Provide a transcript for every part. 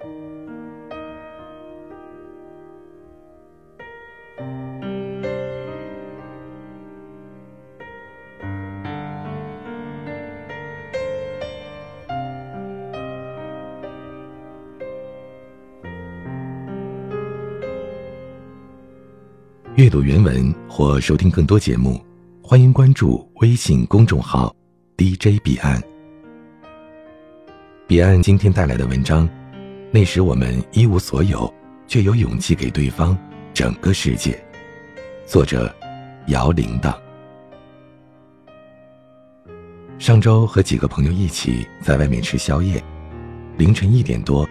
阅读原文或收听更多节目，欢迎关注微信公众号 DJ 彼岸。彼岸今天带来的文章，那时我们一无所有，却有勇气给对方整个世界。作者：摇铃铛。上周和几个朋友一起在外面吃宵夜，凌晨一点多，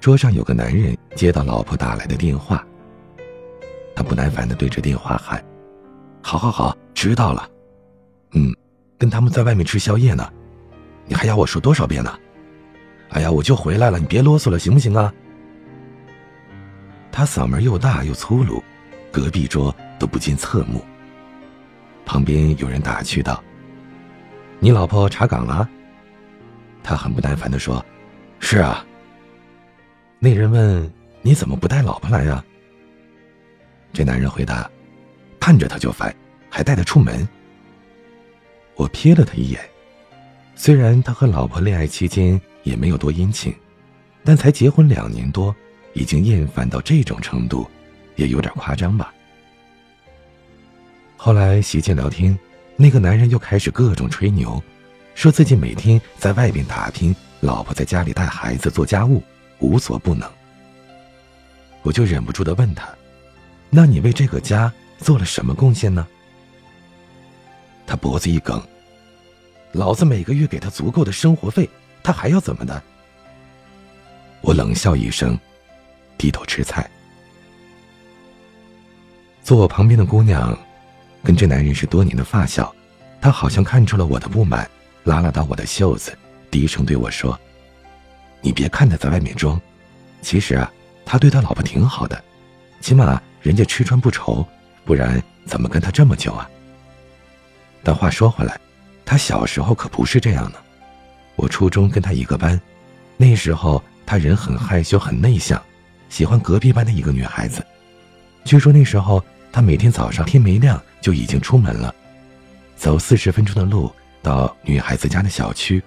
桌上有个男人接到老婆打来的电话。他不耐烦的对着电话喊：“好好好，知道了。嗯，跟他们在外面吃宵夜呢，你还要我说多少遍呢？哎呀，我就回来了，你别啰嗦了，行不行啊？”他嗓门又大又粗鲁，隔壁桌都不禁侧目。旁边有人打趣道：“你老婆查岗了？”他很不耐烦的说：“是啊。”那人问：“你怎么不带老婆来呀？”这男人回答：“看着他就烦，还带他出门。”我瞥了他一眼，虽然他和老婆恋爱期间也没有多殷勤，但才结婚两年多，已经厌烦到这种程度，也有点夸张吧。后来席间聊天，那个男人又开始各种吹牛，说自己每天在外边打拼，老婆在家里带孩子做家务，无所不能。我就忍不住的问他。那你为这个家做了什么贡献呢？他脖子一梗，老子每个月给他足够的生活费，他还要怎么的？我冷笑一声，低头吃菜。坐我旁边的姑娘，跟这男人是多年的发小，她好像看出了我的不满，拉了拉我的袖子，低声对我说：“你别看他在外面装，其实啊，他对他老婆挺好的，起码……”人家吃穿不愁，不然怎么跟他这么久啊？但话说回来，他小时候可不是这样的。我初中跟他一个班，那时候他人很害羞、很内向，喜欢隔壁班的一个女孩子。据说那时候他每天早上天没亮就已经出门了，走四十分钟的路到女孩子家的小区，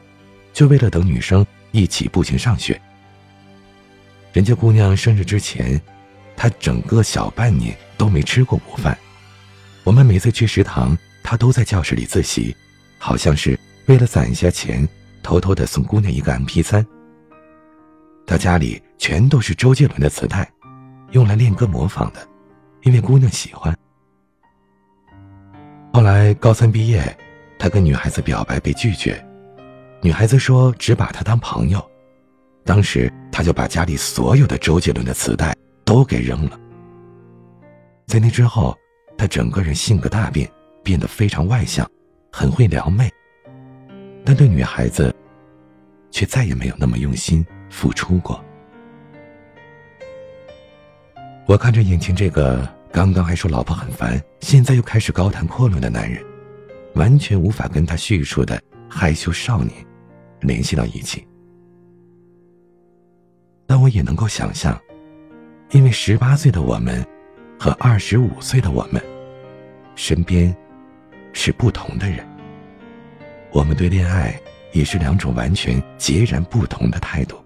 就为了等女生一起步行上学。人家姑娘生日之前。他整个小半年都没吃过午饭，我们每次去食堂，他都在教室里自习，好像是为了攒一下钱，偷偷的送姑娘一个 MP 三。他家里全都是周杰伦的磁带，用来练歌模仿的，因为姑娘喜欢。后来高三毕业，他跟女孩子表白被拒绝，女孩子说只把他当朋友，当时他就把家里所有的周杰伦的磁带。都给扔了。在那之后，他整个人性格大变，变得非常外向，很会撩妹，但对女孩子，却再也没有那么用心付出过。我看着眼前这个刚刚还说老婆很烦，现在又开始高谈阔论的男人，完全无法跟他叙述的害羞少年联系到一起，但我也能够想象。因为十八岁的我们，和二十五岁的我们，身边是不同的人。我们对恋爱也是两种完全截然不同的态度。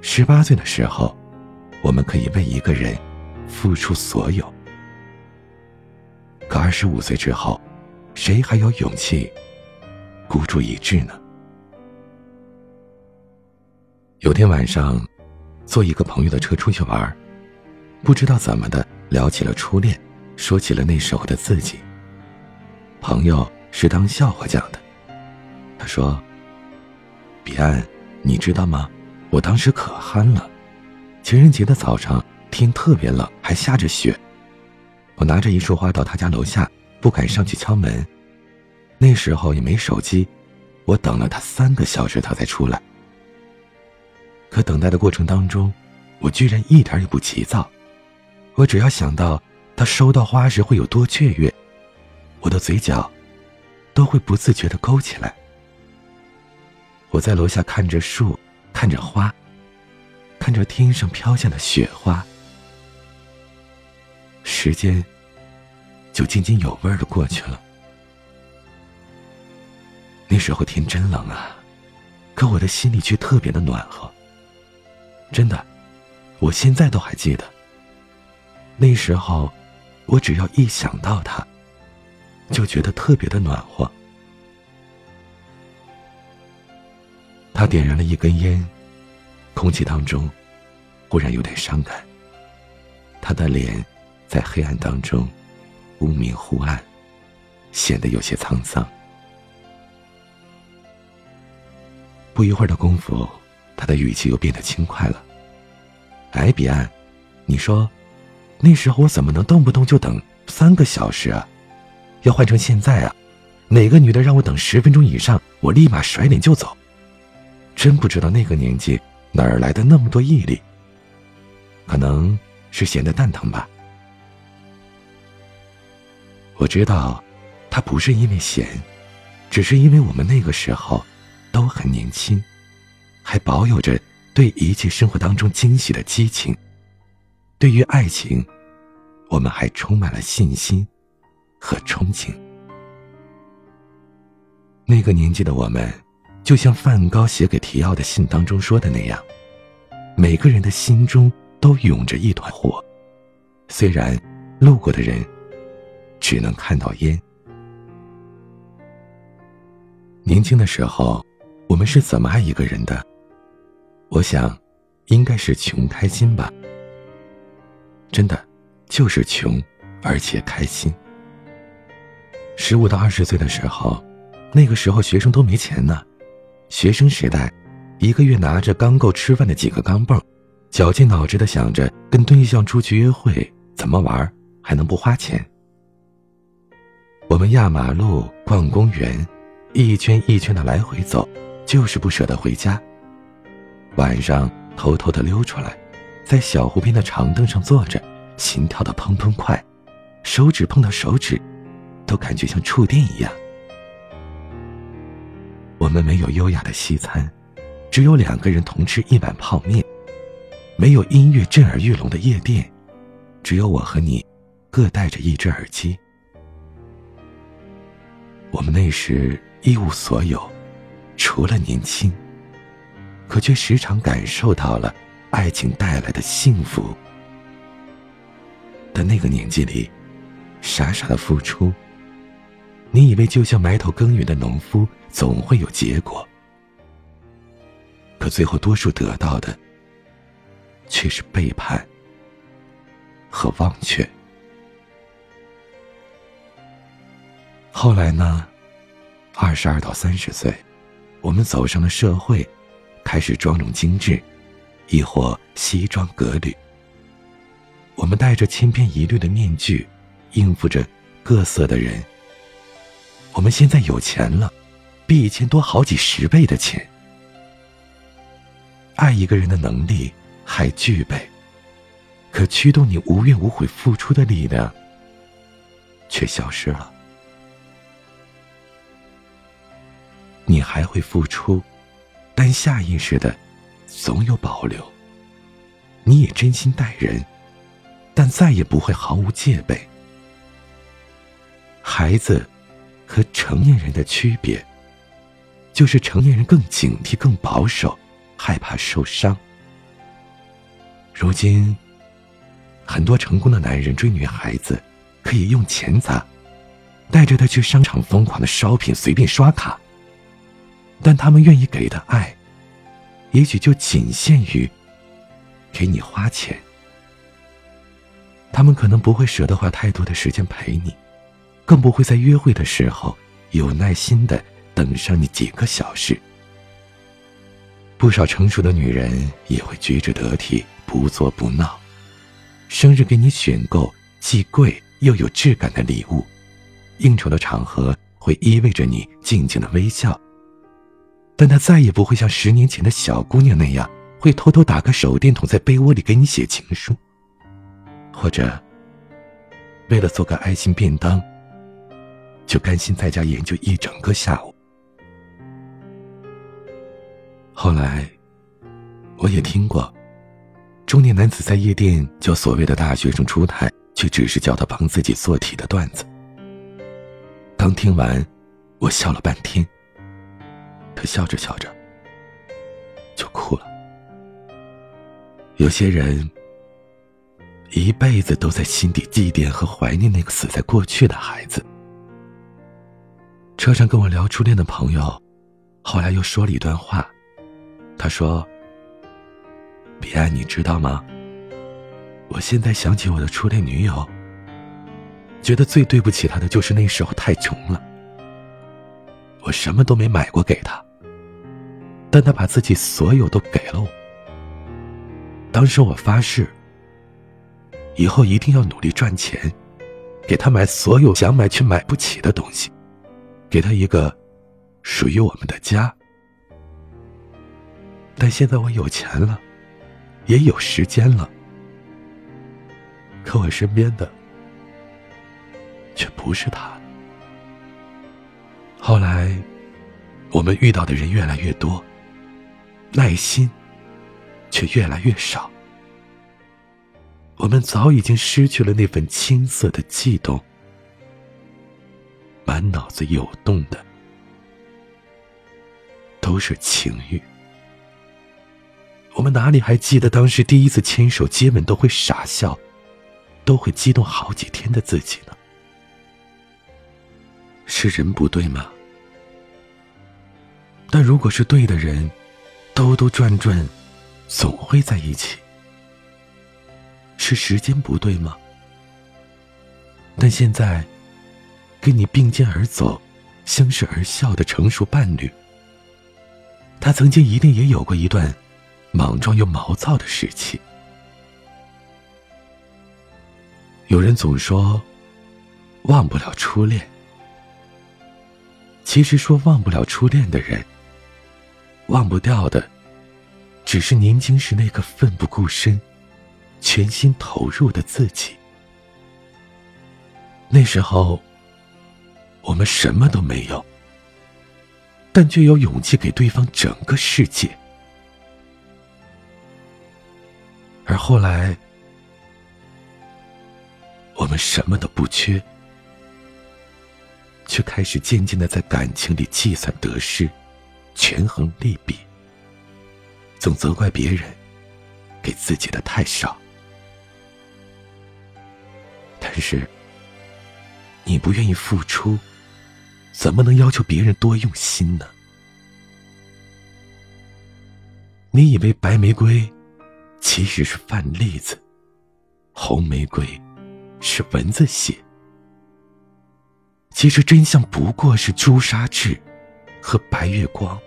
十八岁的时候，我们可以为一个人付出所有；可二十五岁之后，谁还有勇气孤注一掷呢？有天晚上。坐一个朋友的车出去玩，不知道怎么的聊起了初恋，说起了那时候的自己。朋友是当笑话讲的，他说：“彼岸，你知道吗？我当时可憨了。情人节的早上，天特别冷，还下着雪。我拿着一束花到他家楼下，不敢上去敲门。那时候也没手机，我等了他三个小时，他才出来。”可等待的过程当中，我居然一点也不急躁。我只要想到他收到花时会有多雀跃，我的嘴角都会不自觉的勾起来。我在楼下看着树，看着花，看着天上飘下的雪花，时间就津津有味的过去了。那时候天真冷啊，可我的心里却特别的暖和。真的，我现在都还记得。那时候，我只要一想到他，就觉得特别的暖和。他点燃了一根烟，空气当中忽然有点伤感。他的脸在黑暗当中忽明忽暗，显得有些沧桑。不一会儿的功夫，他的语气又变得轻快了。哎，彼岸，你说，那时候我怎么能动不动就等三个小时啊？要换成现在啊，哪个女的让我等十分钟以上，我立马甩脸就走。真不知道那个年纪哪儿来的那么多毅力。可能是闲得蛋疼吧。我知道，他不是因为闲，只是因为我们那个时候。都很年轻，还保有着对一切生活当中惊喜的激情。对于爱情，我们还充满了信心和憧憬。那个年纪的我们，就像梵高写给提奥的信当中说的那样，每个人的心中都涌着一团火，虽然路过的人只能看到烟。年轻的时候。我们是怎么爱一个人的？我想，应该是穷开心吧。真的，就是穷，而且开心。十五到二十岁的时候，那个时候学生都没钱呢。学生时代，一个月拿着刚够吃饭的几个钢镚，绞尽脑汁的想着跟对象出去约会，怎么玩还能不花钱。我们压马路、逛公园，一圈一圈的来回走。就是不舍得回家。晚上偷偷的溜出来，在小湖边的长凳上坐着，心跳的砰砰快，手指碰到手指，都感觉像触电一样。我们没有优雅的西餐，只有两个人同吃一碗泡面；没有音乐震耳欲聋的夜店，只有我和你各带着一只耳机。我们那时一无所有。除了年轻，可却时常感受到了爱情带来的幸福。的那个年纪里，傻傻的付出，你以为就像埋头耕耘的农夫，总会有结果。可最后，多数得到的却是背叛和忘却。后来呢？二十二到三十岁。我们走上了社会，开始妆容精致，亦或西装革履。我们戴着千篇一律的面具，应付着各色的人。我们现在有钱了，比以前多好几十倍的钱。爱一个人的能力还具备，可驱动你无怨无悔付出的力量却消失了。你还会付出，但下意识的总有保留。你也真心待人，但再也不会毫无戒备。孩子和成年人的区别，就是成年人更警惕、更保守，害怕受伤。如今，很多成功的男人追女孩子，可以用钱砸，带着她去商场疯狂的 shopping，随便刷卡。但他们愿意给的爱，也许就仅限于给你花钱。他们可能不会舍得花太多的时间陪你，更不会在约会的时候有耐心的等上你几个小时。不少成熟的女人也会举止得体，不作不闹，生日给你选购既贵又有质感的礼物，应酬的场合会依偎着你静静的微笑。但他再也不会像十年前的小姑娘那样，会偷偷打个手电筒在被窝里给你写情书，或者为了做个爱心便当，就甘心在家研究一整个下午。后来，我也听过，中年男子在夜店叫所谓的大学生出台，却只是叫他帮自己做题的段子。刚听完，我笑了半天。他笑着笑着就哭了。有些人一辈子都在心底祭奠和怀念那个死在过去的孩子。车上跟我聊初恋的朋友，后来又说了一段话。他说：“彼岸，你知道吗？我现在想起我的初恋女友。”觉得最对不起她的就是那时候太穷了，我什么都没买过给她，但她把自己所有都给了我。当时我发誓，以后一定要努力赚钱，给她买所有想买却买不起的东西，给他一个属于我们的家。但现在我有钱了，也有时间了，可我身边的……却不是他。后来，我们遇到的人越来越多，耐心却越来越少。我们早已经失去了那份青涩的悸动，满脑子有动的都是情欲。我们哪里还记得当时第一次牵手、接吻都会傻笑，都会激动好几天的自己呢？是人不对吗？但如果是对的人，兜兜转转，总会在一起。是时间不对吗？但现在，跟你并肩而走、相视而笑的成熟伴侣，他曾经一定也有过一段莽撞又毛躁的时期。有人总说，忘不了初恋。其实说忘不了初恋的人，忘不掉的，只是年轻时那个奋不顾身、全心投入的自己。那时候，我们什么都没有，但却有勇气给对方整个世界。而后来，我们什么都不缺。却开始渐渐的在感情里计算得失，权衡利弊，总责怪别人给自己的太少。但是，你不愿意付出，怎么能要求别人多用心呢？你以为白玫瑰其实是饭粒子，红玫瑰是蚊子血。其实真相不过是朱砂痣和白月光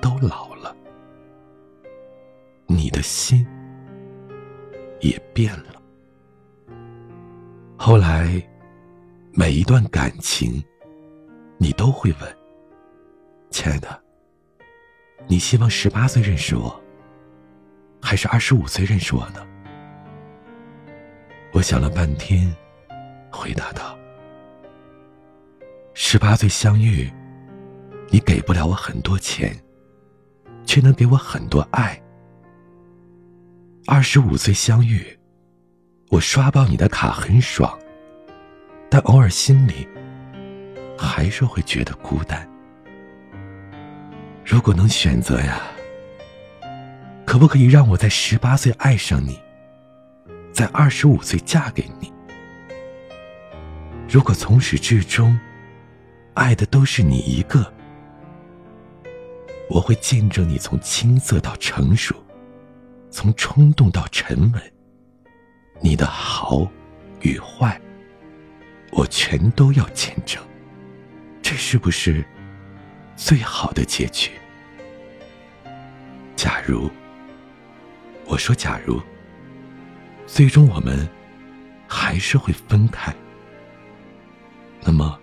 都老了，你的心也变了。后来，每一段感情，你都会问：“亲爱的，你希望十八岁认识我，还是二十五岁认识我呢？”我想了半天，回答道。十八岁相遇，你给不了我很多钱，却能给我很多爱。二十五岁相遇，我刷爆你的卡很爽，但偶尔心里还是会觉得孤单。如果能选择呀，可不可以让我在十八岁爱上你，在二十五岁嫁给你？如果从始至终。爱的都是你一个，我会见证你从青涩到成熟，从冲动到沉稳。你的好与坏，我全都要见证。这是不是最好的结局？假如，我说假如，最终我们还是会分开，那么。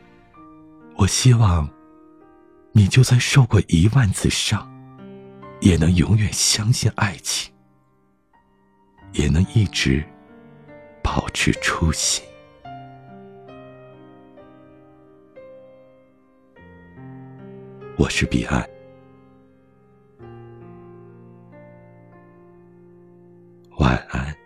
我希望，你就算受过一万次伤，也能永远相信爱情，也能一直保持初心。我是彼岸。晚安。